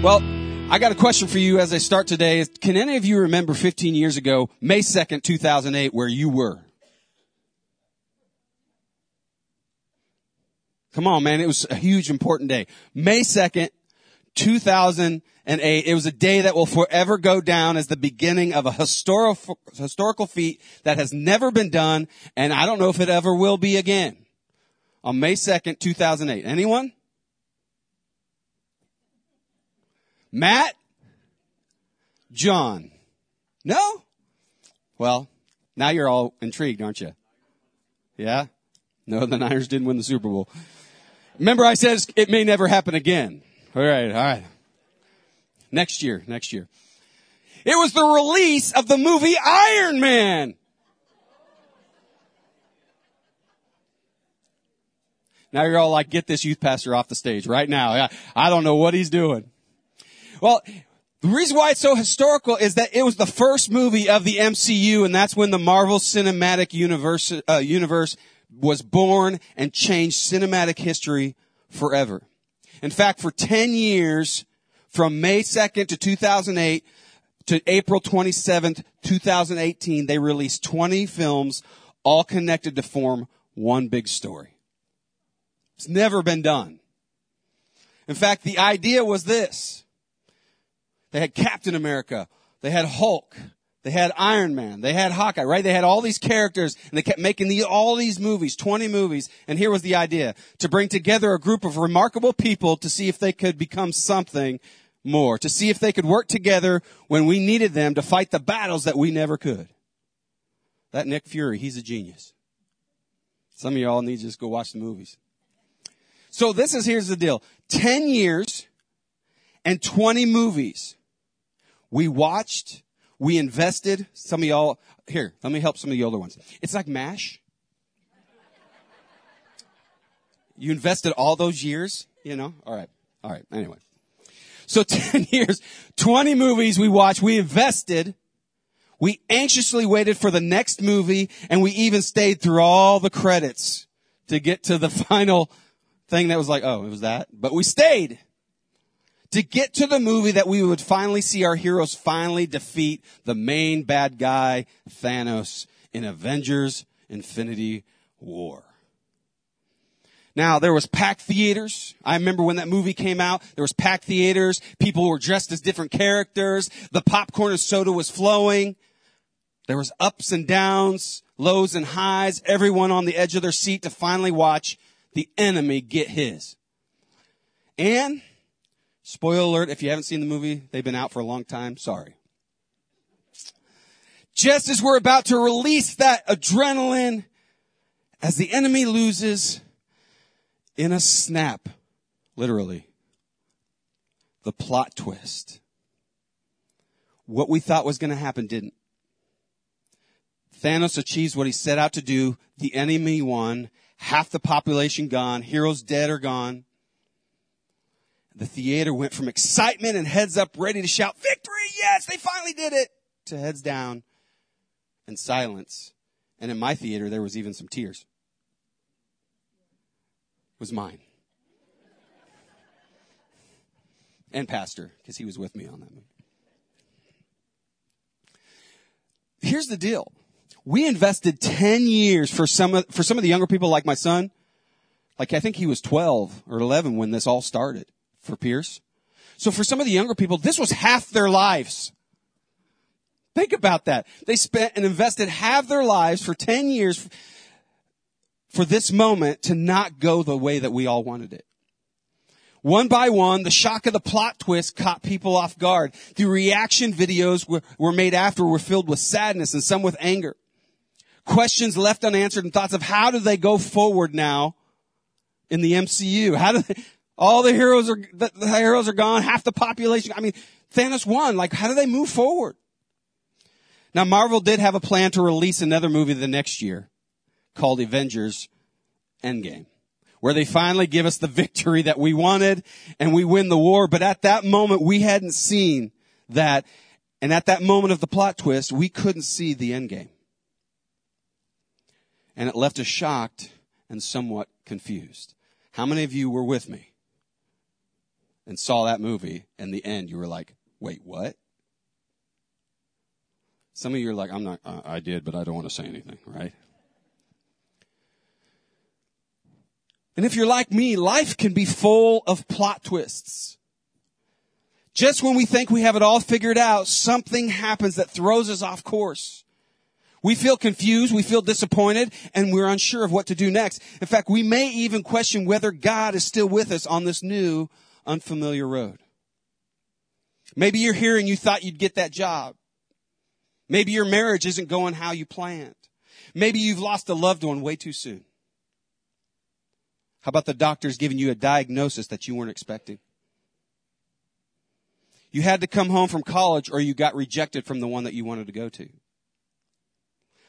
Well, I got a question for you as I start today. Can any of you remember 15 years ago, May 2nd, 2008, where you were? Come on, man. It was a huge, important day. May 2nd, 2008. It was a day that will forever go down as the beginning of a historical, historical feat that has never been done, and I don't know if it ever will be again. On May 2nd, 2008. Anyone? Matt? John? No? Well, now you're all intrigued, aren't you? Yeah? No, the Niners didn't win the Super Bowl. Remember I said it may never happen again. All right, all right. Next year, next year. It was the release of the movie Iron Man. Now you're all like, get this youth pastor off the stage right now. I, I don't know what he's doing. Well, the reason why it's so historical is that it was the first movie of the MCU, and that's when the Marvel Cinematic Universe, uh, universe was born and changed cinematic history forever. In fact, for 10 years, from May 2nd to 2008 to April 27th, 2018, they released 20 films, all connected to form one big story. It's never been done. In fact, the idea was this. They had Captain America. They had Hulk. They had Iron Man. They had Hawkeye, right? They had all these characters and they kept making the, all these movies, 20 movies. And here was the idea. To bring together a group of remarkable people to see if they could become something more. To see if they could work together when we needed them to fight the battles that we never could. That Nick Fury, he's a genius. Some of y'all need to just go watch the movies. So this is, here's the deal. 10 years and 20 movies. We watched, we invested. Some of y'all, here, let me help some of the older ones. It's like MASH. You invested all those years, you know? All right. All right. Anyway. So 10 years, 20 movies we watched, we invested, we anxiously waited for the next movie, and we even stayed through all the credits to get to the final thing that was like, oh, it was that. But we stayed to get to the movie that we would finally see our heroes finally defeat the main bad guy, Thanos, in Avengers Infinity War. Now, there was packed theaters. I remember when that movie came out, there was packed theaters. People were dressed as different characters. The popcorn and soda was flowing. There was ups and downs, lows and highs, everyone on the edge of their seat to finally watch the enemy get his. And Spoiler alert, if you haven't seen the movie, they've been out for a long time. Sorry. Just as we're about to release that adrenaline, as the enemy loses in a snap, literally, the plot twist. What we thought was going to happen didn't. Thanos achieves what he set out to do. The enemy won. Half the population gone. Heroes dead or gone. The theater went from excitement and heads up ready to shout, victory, yes, they finally did it, to heads down and silence. And in my theater, there was even some tears. It was mine. And Pastor, because he was with me on that movie. Here's the deal. We invested 10 years for some of, for some of the younger people like my son. Like I think he was 12 or 11 when this all started for Pierce. So for some of the younger people, this was half their lives. Think about that. They spent and invested half their lives for 10 years for this moment to not go the way that we all wanted it. One by one, the shock of the plot twist caught people off guard. The reaction videos were, were made after were filled with sadness and some with anger. Questions left unanswered and thoughts of how do they go forward now in the MCU? How do they, all the heroes are, the, the heroes are gone, half the population. I mean, Thanos won. Like, how do they move forward? Now, Marvel did have a plan to release another movie the next year called Avengers Endgame, where they finally give us the victory that we wanted and we win the war. But at that moment, we hadn't seen that. And at that moment of the plot twist, we couldn't see the endgame. And it left us shocked and somewhat confused. How many of you were with me? And saw that movie and the end, you were like, wait, what? Some of you are like, I'm not, uh, I did, but I don't want to say anything, right? And if you're like me, life can be full of plot twists. Just when we think we have it all figured out, something happens that throws us off course. We feel confused, we feel disappointed, and we're unsure of what to do next. In fact, we may even question whether God is still with us on this new, unfamiliar road. Maybe you're here and you thought you'd get that job. Maybe your marriage isn't going how you planned. Maybe you've lost a loved one way too soon. How about the doctors giving you a diagnosis that you weren't expecting? You had to come home from college or you got rejected from the one that you wanted to go to.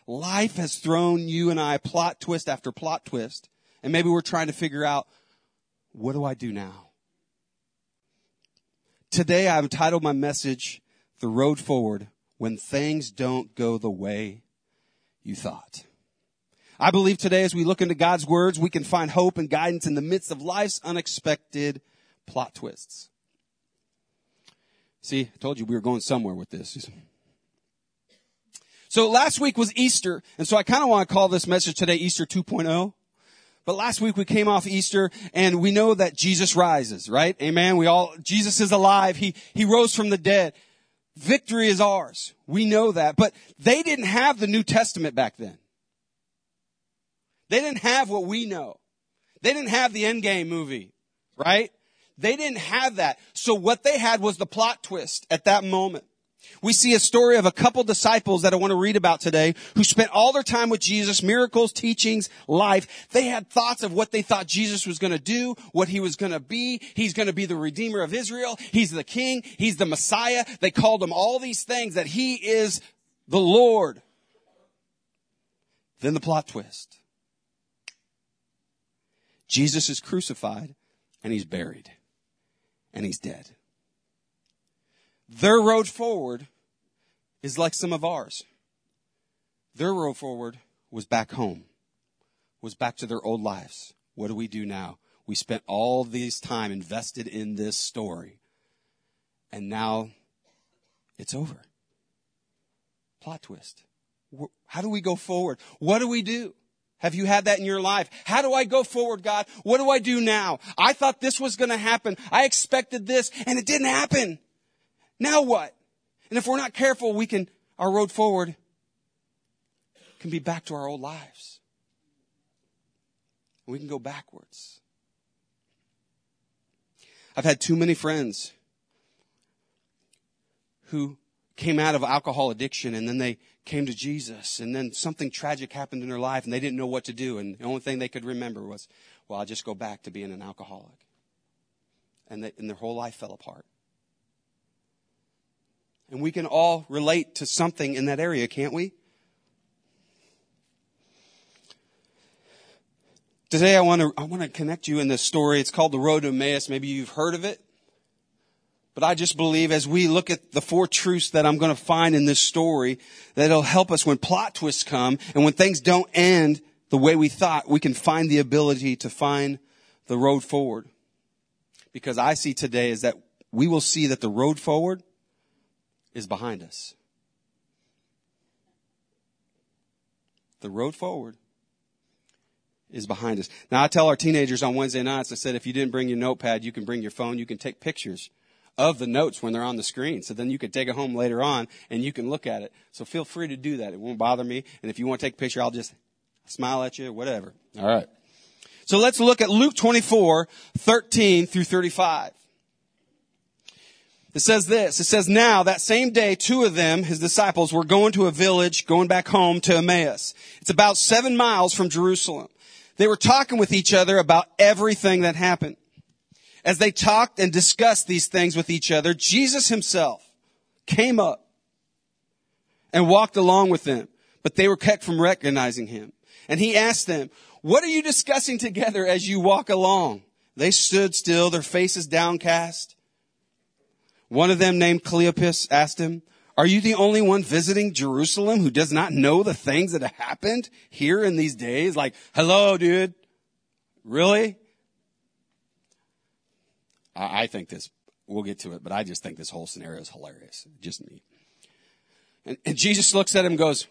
Life has thrown you and I plot twist after plot twist. And maybe we're trying to figure out, what do I do now? Today I've titled my message, The Road Forward When Things Don't Go the Way You Thought. I believe today as we look into God's words, we can find hope and guidance in the midst of life's unexpected plot twists. See, I told you we were going somewhere with this. So last week was Easter, and so I kind of want to call this message today Easter 2.0. But last week we came off Easter and we know that Jesus rises, right? Amen. We all, Jesus is alive. He, he rose from the dead. Victory is ours. We know that. But they didn't have the New Testament back then. They didn't have what we know. They didn't have the Endgame movie, right? They didn't have that. So what they had was the plot twist at that moment. We see a story of a couple disciples that I want to read about today who spent all their time with Jesus, miracles, teachings, life. They had thoughts of what they thought Jesus was going to do, what he was going to be. He's going to be the redeemer of Israel. He's the king. He's the Messiah. They called him all these things that he is the Lord. Then the plot twist. Jesus is crucified and he's buried and he's dead. Their road forward is like some of ours. Their road forward was back home, was back to their old lives. What do we do now? We spent all this time invested in this story, and now it's over. Plot twist. How do we go forward? What do we do? Have you had that in your life? How do I go forward, God? What do I do now? I thought this was going to happen. I expected this and it didn't happen. Now what? And if we're not careful, we can, our road forward can be back to our old lives. We can go backwards. I've had too many friends who came out of alcohol addiction and then they came to Jesus and then something tragic happened in their life and they didn't know what to do. And the only thing they could remember was, well, I'll just go back to being an alcoholic. And, they, and their whole life fell apart. And we can all relate to something in that area, can't we? Today I want to, I want to connect you in this story. It's called the Road to Emmaus. Maybe you've heard of it. But I just believe as we look at the four truths that I'm going to find in this story, that it'll help us when plot twists come and when things don't end the way we thought, we can find the ability to find the road forward. Because I see today is that we will see that the road forward is behind us. The road forward is behind us. Now I tell our teenagers on Wednesday nights, I said, if you didn't bring your notepad, you can bring your phone, you can take pictures of the notes when they're on the screen. So then you can take it home later on and you can look at it. So feel free to do that. It won't bother me. And if you want to take a picture, I'll just smile at you, whatever. All right. So let's look at Luke 24, 13 through 35. It says this. It says, now that same day, two of them, his disciples, were going to a village, going back home to Emmaus. It's about seven miles from Jerusalem. They were talking with each other about everything that happened. As they talked and discussed these things with each other, Jesus himself came up and walked along with them, but they were kept from recognizing him. And he asked them, what are you discussing together as you walk along? They stood still, their faces downcast. One of them named Cleopas asked him, are you the only one visiting Jerusalem who does not know the things that have happened here in these days? Like, hello, dude. Really? I, I think this, we'll get to it, but I just think this whole scenario is hilarious. Just me. And, and Jesus looks at him and goes,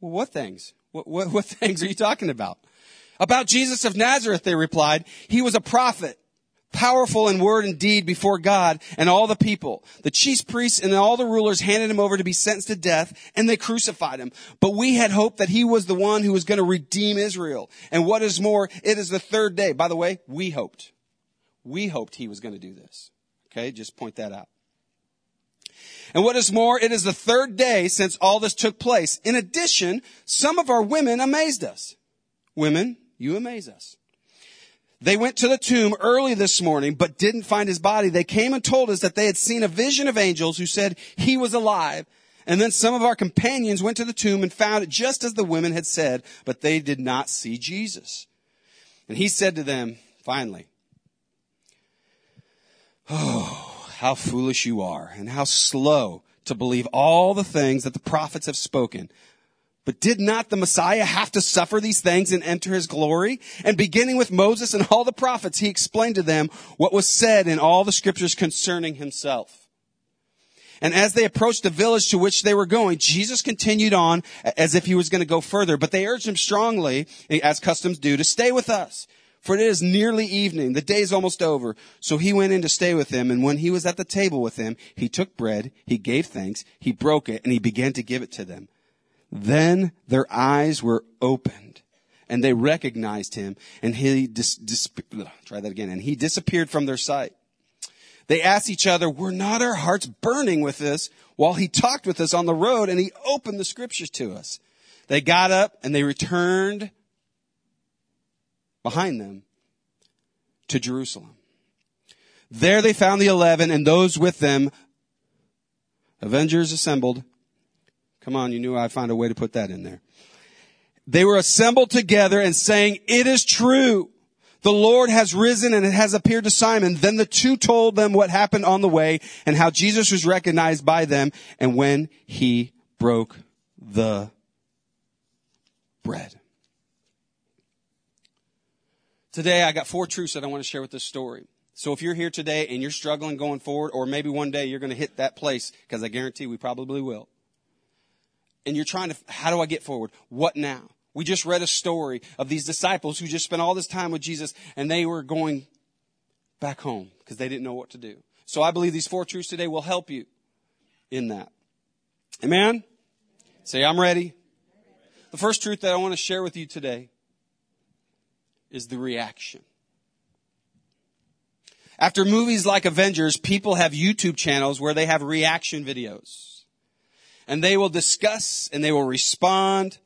what things? What, what, what things are you talking about? About Jesus of Nazareth, they replied. He was a prophet, powerful in word and deed before God and all the people. The chief priests and all the rulers handed him over to be sentenced to death and they crucified him. But we had hoped that he was the one who was going to redeem Israel. And what is more, it is the third day. By the way, we hoped. We hoped he was going to do this. Okay, just point that out. And what is more, it is the third day since all this took place. In addition, some of our women amazed us. Women, you amaze us. They went to the tomb early this morning, but didn't find his body. They came and told us that they had seen a vision of angels who said he was alive. And then some of our companions went to the tomb and found it just as the women had said, but they did not see Jesus. And he said to them, finally, Oh, how foolish you are and how slow to believe all the things that the prophets have spoken. But did not the Messiah have to suffer these things and enter his glory? And beginning with Moses and all the prophets, he explained to them what was said in all the scriptures concerning himself. And as they approached the village to which they were going, Jesus continued on as if he was going to go further, but they urged him strongly, as customs do, to stay with us. For it is nearly evening. The day is almost over. So he went in to stay with them. And when he was at the table with them, he took bread, he gave thanks, he broke it, and he began to give it to them. Then their eyes were opened and they recognized him and he dis, dis, try that again and he disappeared from their sight. They asked each other, were not our hearts burning with this while he talked with us on the road and he opened the scriptures to us? They got up and they returned behind them to Jerusalem. There they found the eleven and those with them, avengers assembled. Come on, you knew I'd find a way to put that in there. They were assembled together and saying, it is true. The Lord has risen and it has appeared to Simon. Then the two told them what happened on the way and how Jesus was recognized by them and when he broke the bread. Today I got four truths that I want to share with this story. So if you're here today and you're struggling going forward, or maybe one day you're going to hit that place, because I guarantee we probably will. And you're trying to, how do I get forward? What now? We just read a story of these disciples who just spent all this time with Jesus and they were going back home because they didn't know what to do. So I believe these four truths today will help you in that. Amen? Say, I'm ready. The first truth that I want to share with you today is the reaction. After movies like Avengers, people have YouTube channels where they have reaction videos. And they will discuss and they will respond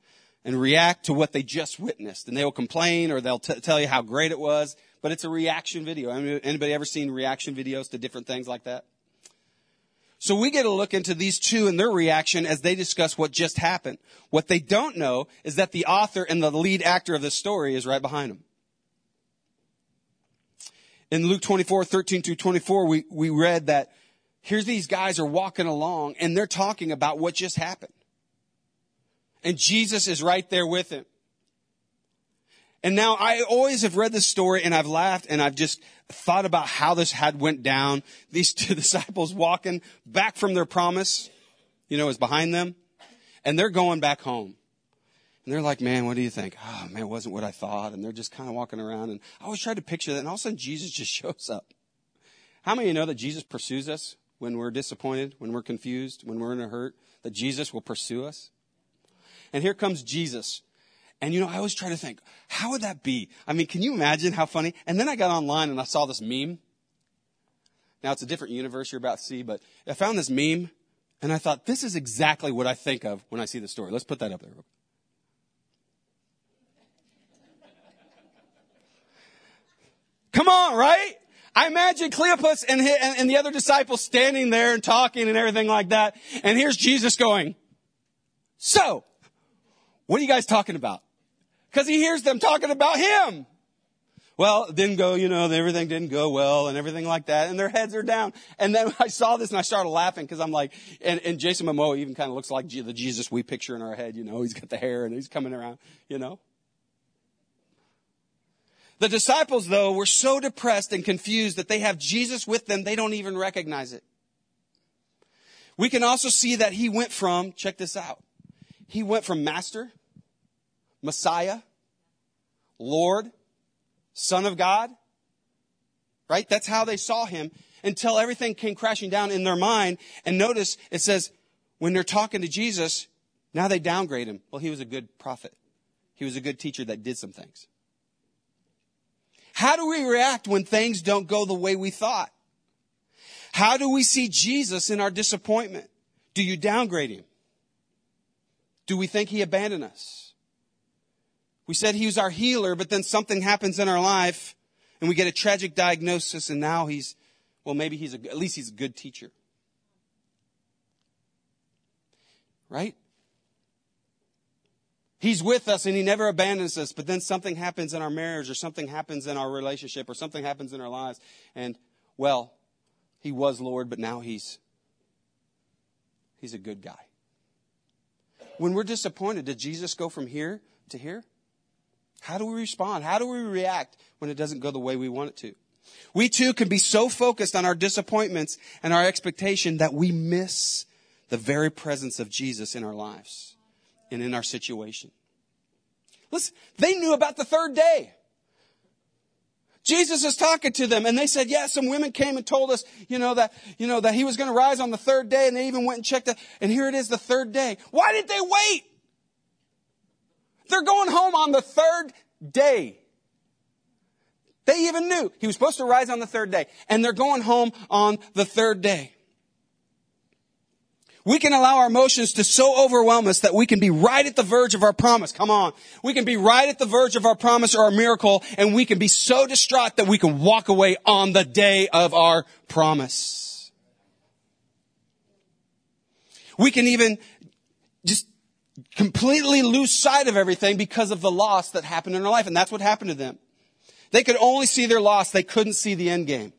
and react to what they just witnessed. And they will complain or they'll t- tell you how great it was. But it's a reaction video. Anybody ever seen reaction videos to different things like that? So we get a look into these two and their reaction as they discuss what just happened. What they don't know is that the author and the lead actor of the story is right behind them in Luke 24, 13 through 24, we, we read that here's these guys are walking along and they're talking about what just happened. And Jesus is right there with him. And now I always have read this story and I've laughed and I've just thought about how this had went down. These two disciples walking back from their promise, you know, is behind them and they're going back home. And they're like, man, what do you think? Oh, man, it wasn't what I thought. And they're just kind of walking around. And I always try to picture that. And all of a sudden, Jesus just shows up. How many of you know that Jesus pursues us when we're disappointed, when we're confused, when we're in a hurt? That Jesus will pursue us? And here comes Jesus. And you know, I always try to think, how would that be? I mean, can you imagine how funny? And then I got online and I saw this meme. Now it's a different universe you're about to see, but I found this meme and I thought, this is exactly what I think of when I see the story. Let's put that up there. Come on, right? I imagine Cleopas and, his, and, the other disciples standing there and talking and everything like that. And here's Jesus going, so, what are you guys talking about? Cause he hears them talking about him. Well, didn't go, you know, everything didn't go well and everything like that. And their heads are down. And then I saw this and I started laughing because I'm like, and, and Jason Momoa even kind of looks like the Jesus we picture in our head, you know, he's got the hair and he's coming around, you know. The disciples, though, were so depressed and confused that they have Jesus with them, they don't even recognize it. We can also see that he went from, check this out, he went from master, Messiah, Lord, Son of God, right? That's how they saw him until everything came crashing down in their mind. And notice it says, when they're talking to Jesus, now they downgrade him. Well, he was a good prophet. He was a good teacher that did some things. How do we react when things don't go the way we thought? How do we see Jesus in our disappointment? Do you downgrade him? Do we think he abandoned us? We said he was our healer, but then something happens in our life and we get a tragic diagnosis and now he's, well, maybe he's a, at least he's a good teacher. Right? He's with us and he never abandons us, but then something happens in our marriage or something happens in our relationship or something happens in our lives. And, well, he was Lord, but now he's, he's a good guy. When we're disappointed, did Jesus go from here to here? How do we respond? How do we react when it doesn't go the way we want it to? We too can be so focused on our disappointments and our expectation that we miss the very presence of Jesus in our lives and in our situation. Listen, they knew about the third day. Jesus is talking to them and they said, yeah, some women came and told us, you know, that, you know, that he was going to rise on the third day and they even went and checked it. And here it is the third day. Why did they wait? They're going home on the third day. They even knew he was supposed to rise on the third day and they're going home on the third day. We can allow our emotions to so overwhelm us that we can be right at the verge of our promise. Come on. We can be right at the verge of our promise or our miracle and we can be so distraught that we can walk away on the day of our promise. We can even just completely lose sight of everything because of the loss that happened in our life. And that's what happened to them. They could only see their loss. They couldn't see the end game.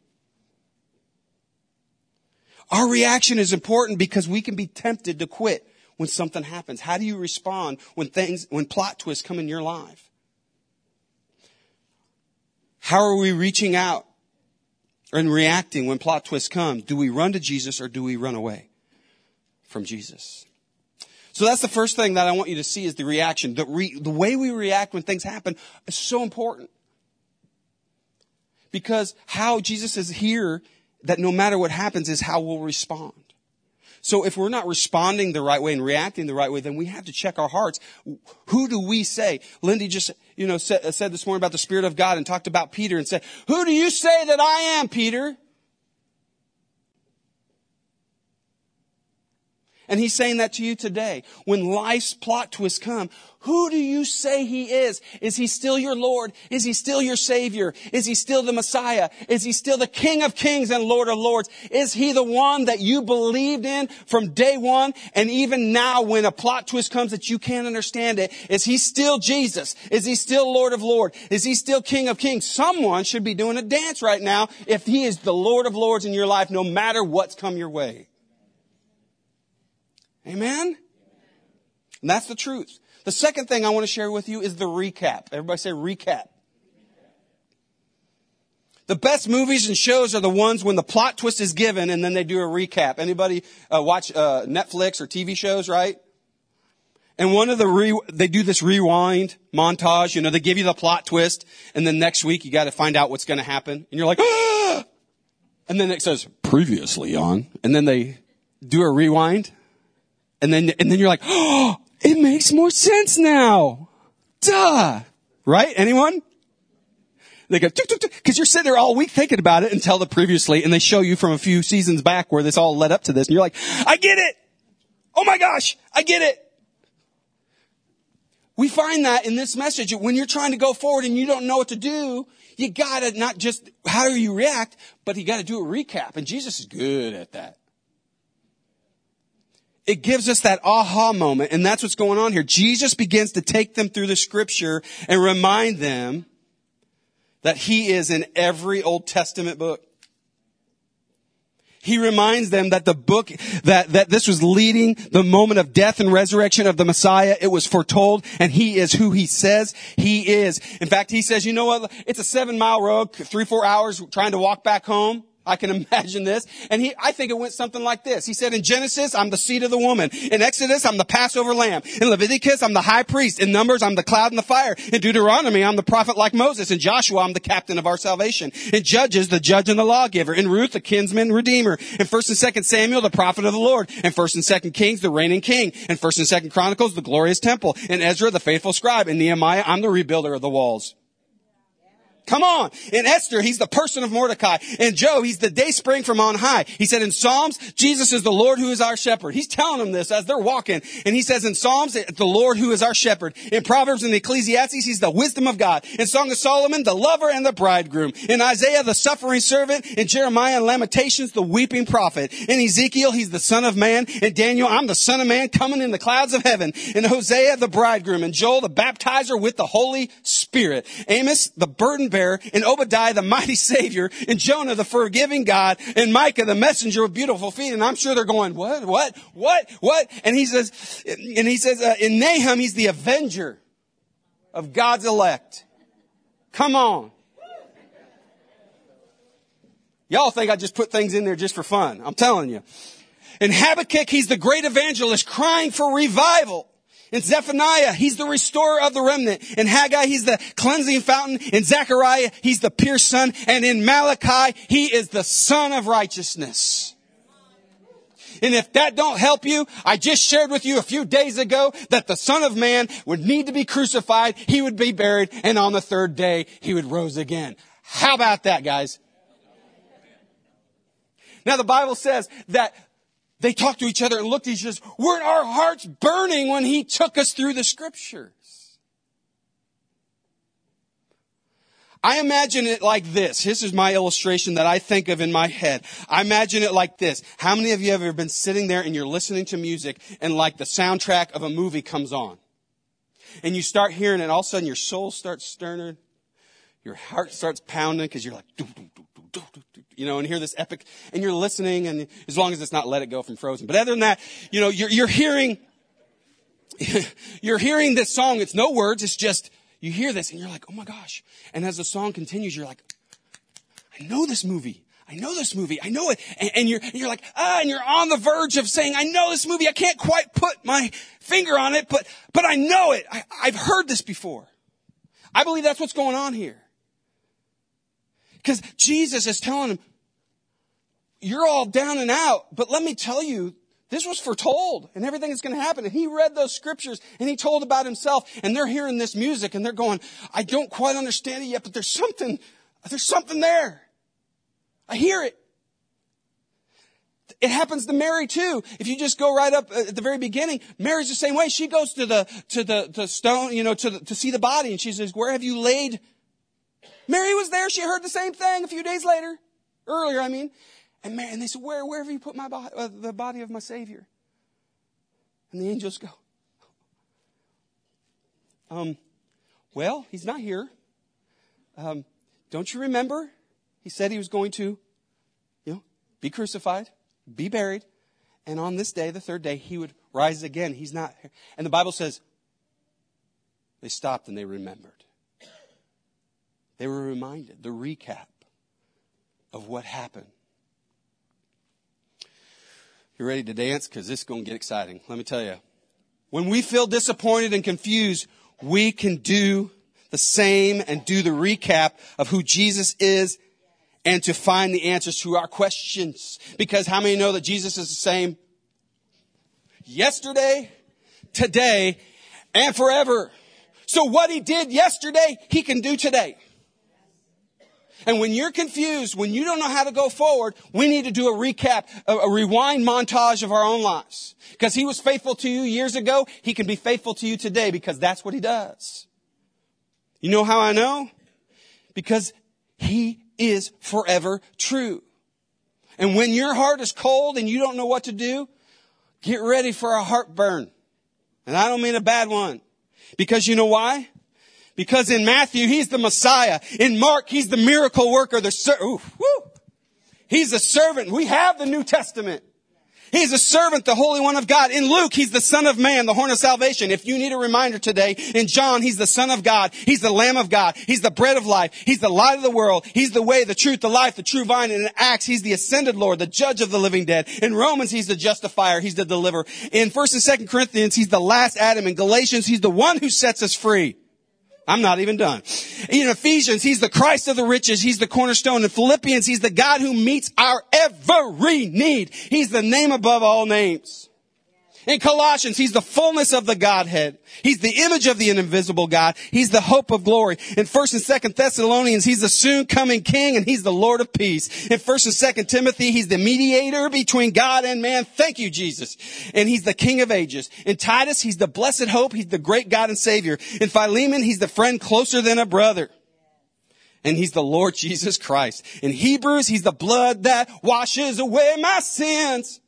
Our reaction is important because we can be tempted to quit when something happens. How do you respond when things, when plot twists come in your life? How are we reaching out and reacting when plot twists come? Do we run to Jesus or do we run away from Jesus? So that's the first thing that I want you to see is the reaction. The, re, the way we react when things happen is so important. Because how Jesus is here that no matter what happens is how we'll respond. So if we're not responding the right way and reacting the right way, then we have to check our hearts. Who do we say? Lindy just, you know, said, said this morning about the Spirit of God and talked about Peter and said, who do you say that I am, Peter? And he's saying that to you today. When life's plot twists come, who do you say he is? Is he still your Lord? Is he still your Savior? Is he still the Messiah? Is he still the King of Kings and Lord of Lords? Is he the one that you believed in from day one? And even now when a plot twist comes that you can't understand it, is he still Jesus? Is he still Lord of Lords? Is he still King of Kings? Someone should be doing a dance right now if he is the Lord of Lords in your life no matter what's come your way. Amen? And that's the truth. The second thing I want to share with you is the recap. Everybody say recap. The best movies and shows are the ones when the plot twist is given and then they do a recap. Anybody uh, watch uh, Netflix or TV shows, right? And one of the re- they do this rewind montage. You know, they give you the plot twist, and then next week you got to find out what's going to happen, and you're like, ah! and then it says previously on, and then they do a rewind, and then, and then you're like, oh, it makes more sense now. Duh. Right? Anyone? They go, because you're sitting there all week thinking about it until the previously, and they show you from a few seasons back where this all led up to this, and you're like, I get it. Oh my gosh, I get it. We find that in this message, when you're trying to go forward and you don't know what to do, you gotta not just how do you react, but you gotta do a recap. And Jesus is good at that it gives us that aha moment, and that's what's going on here. Jesus begins to take them through the scripture and remind them that he is in every Old Testament book. He reminds them that the book, that, that this was leading the moment of death and resurrection of the Messiah. It was foretold and he is who he says he is. In fact, he says, you know what? It's a seven mile road, three, four hours trying to walk back home. I can imagine this. And he, I think it went something like this. He said, in Genesis, I'm the seed of the woman. In Exodus, I'm the Passover lamb. In Leviticus, I'm the high priest. In Numbers, I'm the cloud and the fire. In Deuteronomy, I'm the prophet like Moses. In Joshua, I'm the captain of our salvation. In Judges, the judge and the lawgiver. In Ruth, the kinsman redeemer. In 1st and 2nd Samuel, the prophet of the Lord. In 1st and 2nd Kings, the reigning king. In 1st and 2nd Chronicles, the glorious temple. In Ezra, the faithful scribe. In Nehemiah, I'm the rebuilder of the walls. Come on. In Esther, he's the person of Mordecai. In Job, he's the day spring from on high. He said in Psalms, Jesus is the Lord who is our shepherd. He's telling them this as they're walking. And he says in Psalms, the Lord who is our shepherd. In Proverbs and Ecclesiastes, he's the wisdom of God. In Song of Solomon, the lover and the bridegroom. In Isaiah, the suffering servant. In Jeremiah and Lamentations, the weeping prophet. In Ezekiel, he's the son of man. In Daniel, I'm the son of man coming in the clouds of heaven. In Hosea, the bridegroom. In Joel, the baptizer with the Holy Spirit. Amos, the burden bearer in Obadiah, the mighty Savior, in Jonah, the forgiving God, in Micah, the messenger with beautiful feet. And I'm sure they're going, what, what, what, what? And he says, and he says, uh, in Nahum, he's the avenger of God's elect. Come on. Y'all think I just put things in there just for fun. I'm telling you. In Habakkuk, he's the great evangelist crying for revival. In Zephaniah, he's the restorer of the remnant. In Haggai, he's the cleansing fountain. In Zechariah, he's the pierced son. And in Malachi, he is the son of righteousness. And if that don't help you, I just shared with you a few days ago that the son of man would need to be crucified. He would be buried. And on the third day, he would rose again. How about that, guys? Now the Bible says that they talked to each other and looked at each other. Weren't our hearts burning when he took us through the scriptures? I imagine it like this. This is my illustration that I think of in my head. I imagine it like this. How many of you have ever been sitting there and you're listening to music and like the soundtrack of a movie comes on? And you start hearing it and all of a sudden your soul starts stirring. Your heart starts pounding because you're like, doo, doo, doo, doo, doo, doo, you know, and hear this epic, and you're listening, and as long as it's not Let It Go from Frozen. But other than that, you know, you're, you're hearing, you're hearing this song. It's no words. It's just, you hear this, and you're like, oh my gosh. And as the song continues, you're like, I know this movie. I know this movie. I know it. And, and, you're, and you're like, ah, and you're on the verge of saying, I know this movie. I can't quite put my finger on it, but, but I know it. I, I've heard this before. I believe that's what's going on here. Because Jesus is telling him, you're all down and out, but let me tell you, this was foretold and everything is going to happen. And he read those scriptures and he told about himself and they're hearing this music and they're going, I don't quite understand it yet, but there's something, there's something there. I hear it. It happens to Mary too. If you just go right up uh, at the very beginning, Mary's the same way. She goes to the, to the, to stone, you know, to the, to see the body and she says, where have you laid? Mary was there. She heard the same thing a few days later, earlier, I mean. And, Mary, and they said, where, where have you put my body, uh, the body of my Savior? And the angels go, um, well, he's not here. Um, don't you remember? He said he was going to, you know, be crucified, be buried, and on this day, the third day, he would rise again. He's not here. And the Bible says they stopped and they remembered. They were reminded, the recap of what happened. You ready to dance? Because this is going to get exciting. Let me tell you. When we feel disappointed and confused, we can do the same and do the recap of who Jesus is and to find the answers to our questions. Because how many know that Jesus is the same yesterday, today, and forever? So what he did yesterday, he can do today. And when you're confused, when you don't know how to go forward, we need to do a recap, a, rewind montage of our own lives. Because he was faithful to you years ago, he can be faithful to you today because that's what he does. You know how I know? Because he is forever true. And when your heart is cold and you don't know what to do, get ready for a heartburn. And I don't mean a bad one. Because you know why? Because in Matthew, he's the Messiah. In Mark, he's the miracle worker. The ooh, woo. He's a servant. We have the New Testament. He's a servant, the Holy One of God. In Luke, he's the Son of Man, the horn of salvation. If you need a reminder today, in John, he's the Son of God. He's the Lamb of God. He's the bread of life. He's the light of the world. He's the way, the truth, the life, the true vine. And in Acts, he's the ascended Lord, the judge of the living dead. In Romans, he's the justifier. He's the deliverer. In 1st and 2nd Corinthians, he's the last Adam. In Galatians, he's the one who sets us free. I'm not even done. In Ephesians, he's the Christ of the riches. He's the cornerstone. In Philippians, he's the God who meets our every need. He's the name above all names. In Colossians, he's the fullness of the Godhead. He's the image of the invisible God. He's the hope of glory. In 1st and 2nd Thessalonians, he's the soon coming king and he's the Lord of peace. In 1st and 2nd Timothy, he's the mediator between God and man. Thank you, Jesus. And he's the king of ages. In Titus, he's the blessed hope. He's the great God and savior. In Philemon, he's the friend closer than a brother and he's the Lord Jesus Christ. In Hebrews, he's the blood that washes away my sins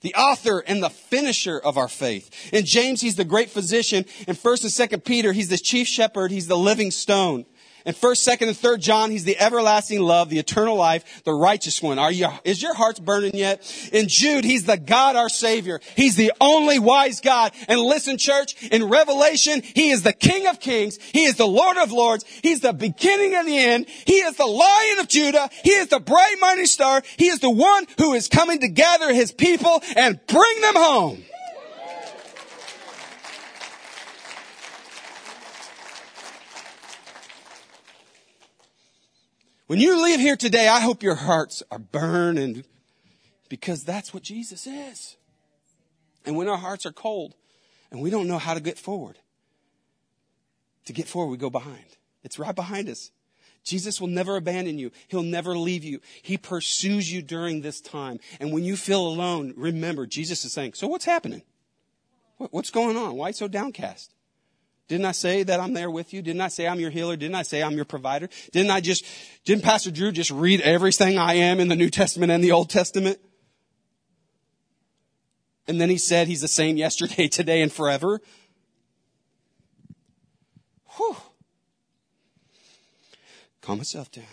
the author and the finisher of our faith. In James, he's the great physician. In 1st and 2nd Peter, he's the chief shepherd. He's the living stone. In 1st, 2nd, and 3rd John, he's the everlasting love, the eternal life, the righteous one. Are you, is your hearts burning yet? In Jude, he's the God our Savior. He's the only wise God. And listen, church, in Revelation, he is the King of kings. He is the Lord of lords. He's the beginning and the end. He is the Lion of Judah. He is the bright morning star. He is the one who is coming to gather his people and bring them home. When you leave here today, I hope your hearts are burning because that's what Jesus is. And when our hearts are cold and we don't know how to get forward, to get forward, we go behind. It's right behind us. Jesus will never abandon you. He'll never leave you. He pursues you during this time. And when you feel alone, remember, Jesus is saying, so what's happening? What's going on? Why so downcast? Didn't I say that I'm there with you? Didn't I say I'm your healer? Didn't I say I'm your provider? Didn't I just, didn't Pastor Drew just read everything I am in the New Testament and the Old Testament? And then he said he's the same yesterday, today, and forever. Whew. Calm myself down.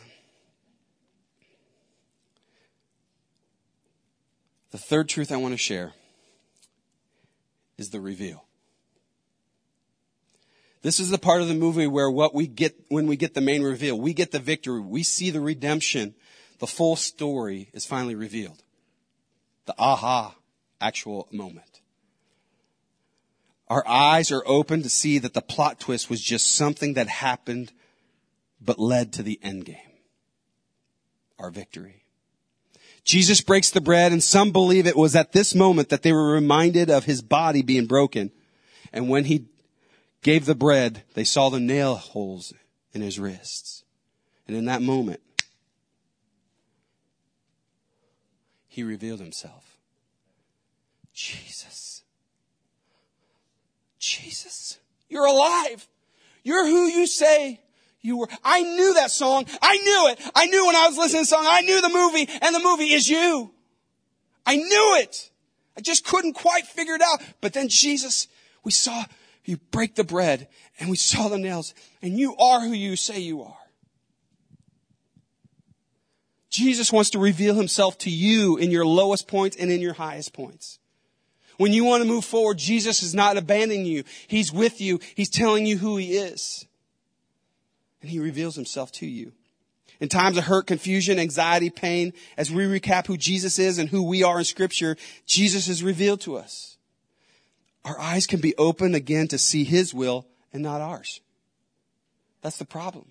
The third truth I want to share is the reveal. This is the part of the movie where what we get when we get the main reveal, we get the victory, we see the redemption, the full story is finally revealed. The aha actual moment. Our eyes are open to see that the plot twist was just something that happened but led to the end game. Our victory. Jesus breaks the bread and some believe it was at this moment that they were reminded of his body being broken. And when he gave the bread, they saw the nail holes in his wrists. And in that moment, he revealed himself. Jesus. Jesus. You're alive. You're who you say you were. I knew that song. I knew it. I knew when I was listening to the song. I knew the movie and the movie is you. I knew it. I just couldn't quite figure it out. But then Jesus, we saw you break the bread and we saw the nails and you are who you say you are. Jesus wants to reveal himself to you in your lowest points and in your highest points. When you want to move forward, Jesus is not abandoning you. He's with you. He's telling you who he is. And he reveals himself to you. In times of hurt, confusion, anxiety, pain, as we recap who Jesus is and who we are in scripture, Jesus is revealed to us our eyes can be open again to see His will and not ours. That's the problem.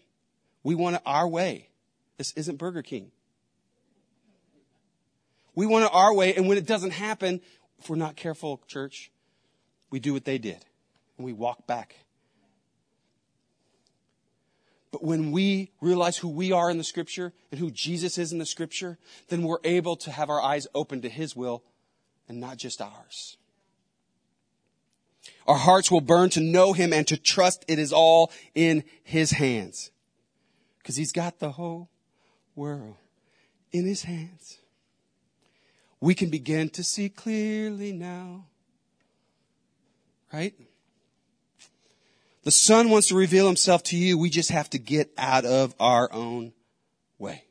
We want it our way. This isn't Burger King. We want it our way, and when it doesn't happen, if we're not careful, church, we do what they did, and we walk back. But when we realize who we are in the scripture and who Jesus is in the scripture, then we're able to have our eyes open to his will and not just ours. Our hearts will burn to know him and to trust it is all in his hands. Because he's got the whole world in his hands. We can begin to see clearly now. Right? The Son wants to reveal himself to you. We just have to get out of our own way.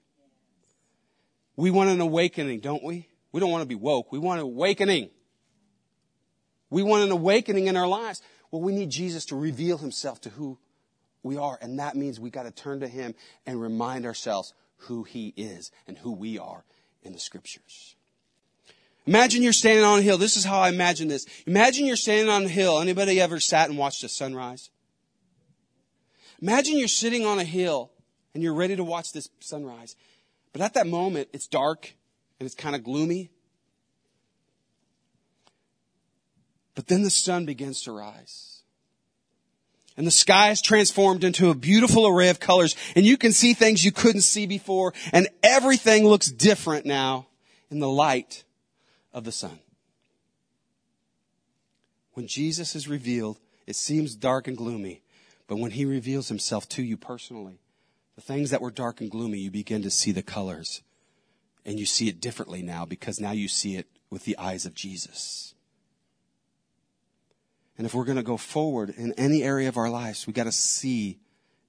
We want an awakening, don't we? We don't want to be woke. We want an awakening. We want an awakening in our lives. Well, we need Jesus to reveal himself to who we are. And that means we got to turn to him and remind ourselves who he is and who we are in the scriptures. Imagine you're standing on a hill. This is how I imagine this. Imagine you're standing on a hill. Anybody ever sat and watched a sunrise? Imagine you're sitting on a hill and you're ready to watch this sunrise. But at that moment, it's dark and it's kind of gloomy. But then the sun begins to rise. And the sky is transformed into a beautiful array of colors. And you can see things you couldn't see before. And everything looks different now in the light of the sun. When Jesus is revealed, it seems dark and gloomy. But when he reveals himself to you personally, the things that were dark and gloomy, you begin to see the colors. And you see it differently now because now you see it with the eyes of Jesus. And if we're going to go forward in any area of our lives, we got to see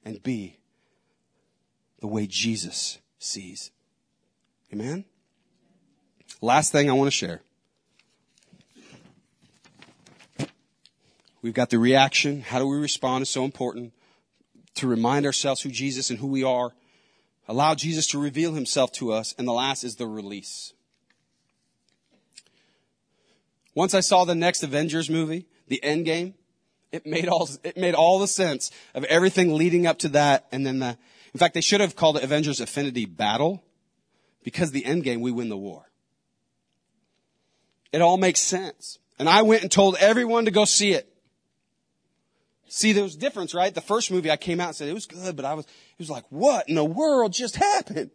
and be the way Jesus sees. Amen? Last thing I want to share. We've got the reaction. How do we respond is so important to remind ourselves who Jesus and who we are. Allow Jesus to reveal himself to us. And the last is the release. Once I saw the next Avengers movie, the end game, it made all, it made all the sense of everything leading up to that. And then the, in fact, they should have called it Avengers Infinity Battle because the end game, we win the war. It all makes sense. And I went and told everyone to go see it. See, there was difference, right? The first movie I came out and said it was good, but I was, it was like, what in the world just happened?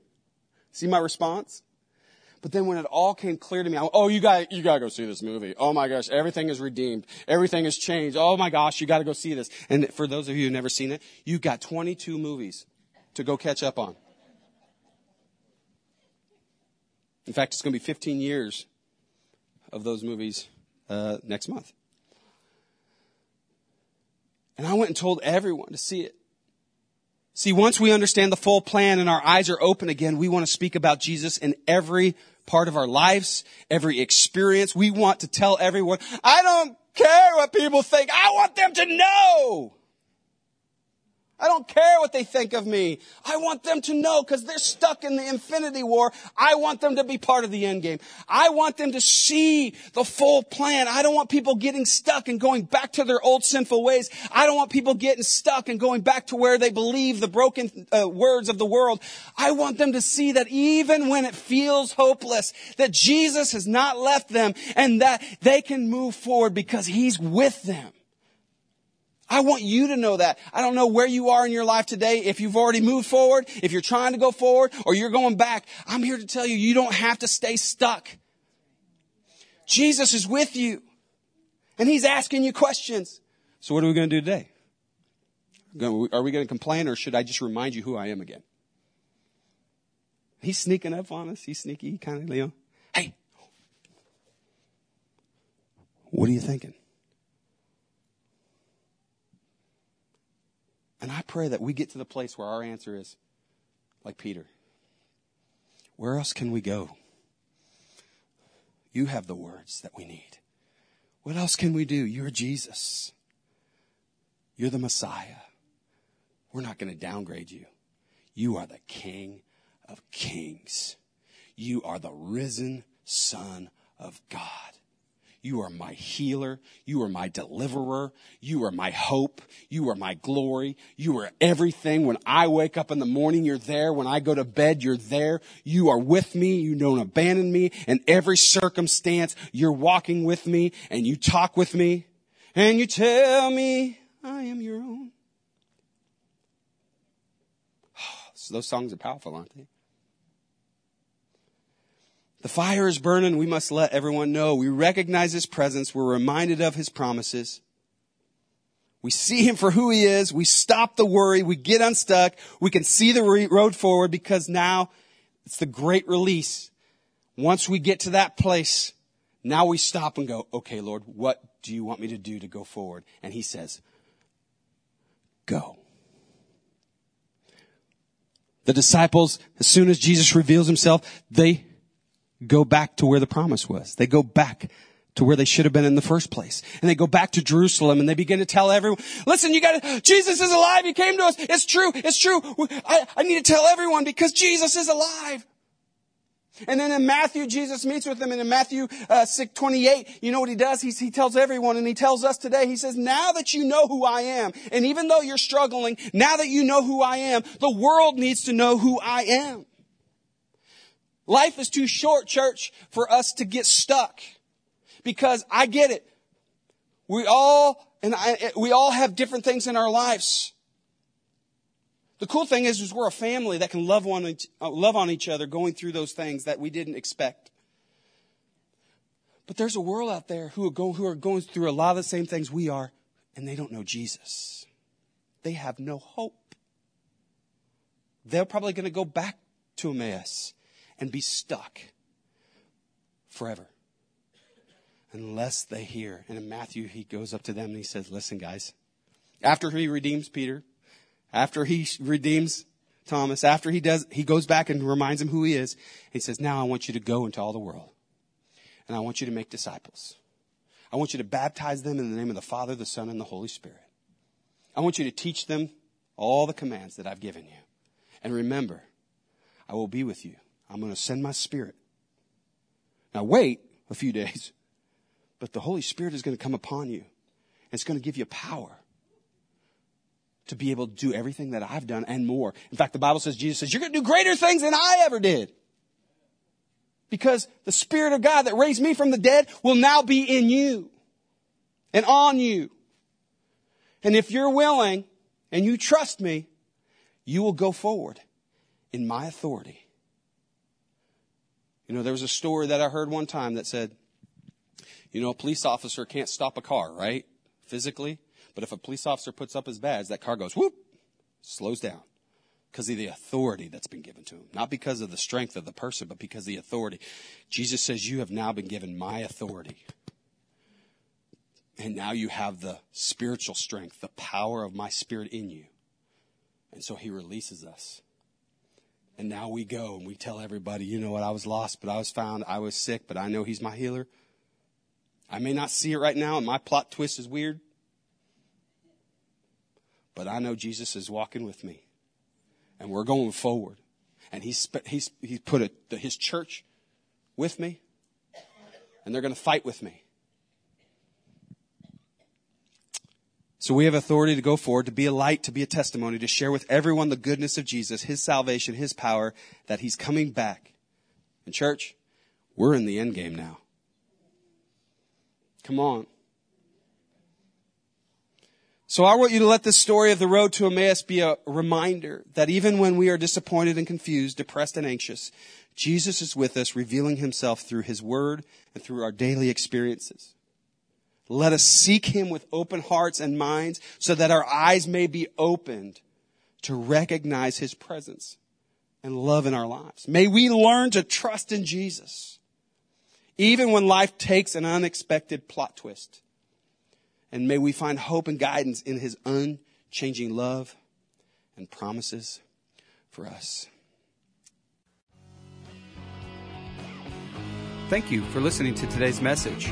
See my response? But then when it all came clear to me, I went, oh, you got, you gotta go see this movie. Oh my gosh, everything is redeemed. Everything has changed. Oh my gosh, you gotta go see this. And for those of you who've never seen it, you've got 22 movies to go catch up on. In fact, it's gonna be 15 years of those movies, uh, next month. And I went and told everyone to see it. See, once we understand the full plan and our eyes are open again, we want to speak about Jesus in every part of our lives, every experience. We want to tell everyone, I don't care what people think. I want them to know. I don't care what they think of me. I want them to know because they're stuck in the infinity war. I want them to be part of the end game. I want them to see the full plan. I don't want people getting stuck and going back to their old sinful ways. I don't want people getting stuck and going back to where they believe the broken uh, words of the world. I want them to see that even when it feels hopeless, that Jesus has not left them and that they can move forward because he's with them. I want you to know that. I don't know where you are in your life today, if you've already moved forward, if you're trying to go forward, or you're going back. I'm here to tell you, you don't have to stay stuck. Jesus is with you. And He's asking you questions. So what are we going to do today? Are we going to complain or should I just remind you who I am again? He's sneaking up on us. He's sneaky, kind of, Leo. Hey, what are you thinking? And I pray that we get to the place where our answer is like Peter. Where else can we go? You have the words that we need. What else can we do? You're Jesus. You're the Messiah. We're not going to downgrade you. You are the King of Kings. You are the risen Son of God. You are my healer. You are my deliverer. You are my hope. You are my glory. You are everything. When I wake up in the morning, you're there. When I go to bed, you're there. You are with me. You don't abandon me. In every circumstance, you're walking with me and you talk with me and you tell me I am your own. So those songs are powerful, aren't they? The fire is burning. We must let everyone know. We recognize his presence. We're reminded of his promises. We see him for who he is. We stop the worry. We get unstuck. We can see the road forward because now it's the great release. Once we get to that place, now we stop and go, okay, Lord, what do you want me to do to go forward? And he says, go. The disciples, as soon as Jesus reveals himself, they go back to where the promise was. They go back to where they should have been in the first place. And they go back to Jerusalem and they begin to tell everyone, listen, you gotta, Jesus is alive. He came to us. It's true. It's true. I, I need to tell everyone because Jesus is alive. And then in Matthew, Jesus meets with them. And in Matthew uh, 6, 28, you know what he does? He tells everyone, and he tells us today, he says, now that you know who I am, and even though you're struggling, now that you know who I am, the world needs to know who I am. Life is too short, church, for us to get stuck. Because I get it. We all, and I, we all have different things in our lives. The cool thing is, is we're a family that can love on, each, uh, love on each other going through those things that we didn't expect. But there's a world out there who are, who are going through a lot of the same things we are, and they don't know Jesus. They have no hope. They're probably going to go back to Emmaus and be stuck forever unless they hear. And in Matthew, he goes up to them and he says, Listen, guys, after he redeems Peter, after he redeems Thomas, after he does, he goes back and reminds him who he is. He says, now I want you to go into all the world and I want you to make disciples. I want you to baptize them in the name of the Father, the Son, and the Holy Spirit. I want you to teach them all the commands that I've given you. And remember, I will be with you. I'm going to send my spirit. Now wait a few days, but the Holy Spirit is going to come upon you. And it's going to give you power to be able to do everything that I've done and more. In fact, the Bible says, Jesus says, you're going to do greater things than I ever did. Because the Spirit of God that raised me from the dead will now be in you and on you. And if you're willing and you trust me, you will go forward in my authority. You know, there was a story that I heard one time that said, you know, a police officer can't stop a car, right? Physically. But if a police officer puts up his badge, that car goes whoop, slows down because of the authority that's been given to him. Not because of the strength of the person, but because of the authority. Jesus says, You have now been given my authority. And now you have the spiritual strength, the power of my spirit in you. And so he releases us. And now we go and we tell everybody, you know what, I was lost, but I was found. I was sick, but I know he's my healer. I may not see it right now, and my plot twist is weird. But I know Jesus is walking with me. And we're going forward. And he's, he's, he's put a, his church with me. And they're going to fight with me. So we have authority to go forward, to be a light, to be a testimony, to share with everyone the goodness of Jesus, His salvation, His power, that He's coming back. And church, we're in the end game now. Come on. So I want you to let this story of the road to Emmaus be a reminder that even when we are disappointed and confused, depressed and anxious, Jesus is with us, revealing himself through his word and through our daily experiences. Let us seek him with open hearts and minds so that our eyes may be opened to recognize his presence and love in our lives. May we learn to trust in Jesus, even when life takes an unexpected plot twist. And may we find hope and guidance in his unchanging love and promises for us. Thank you for listening to today's message.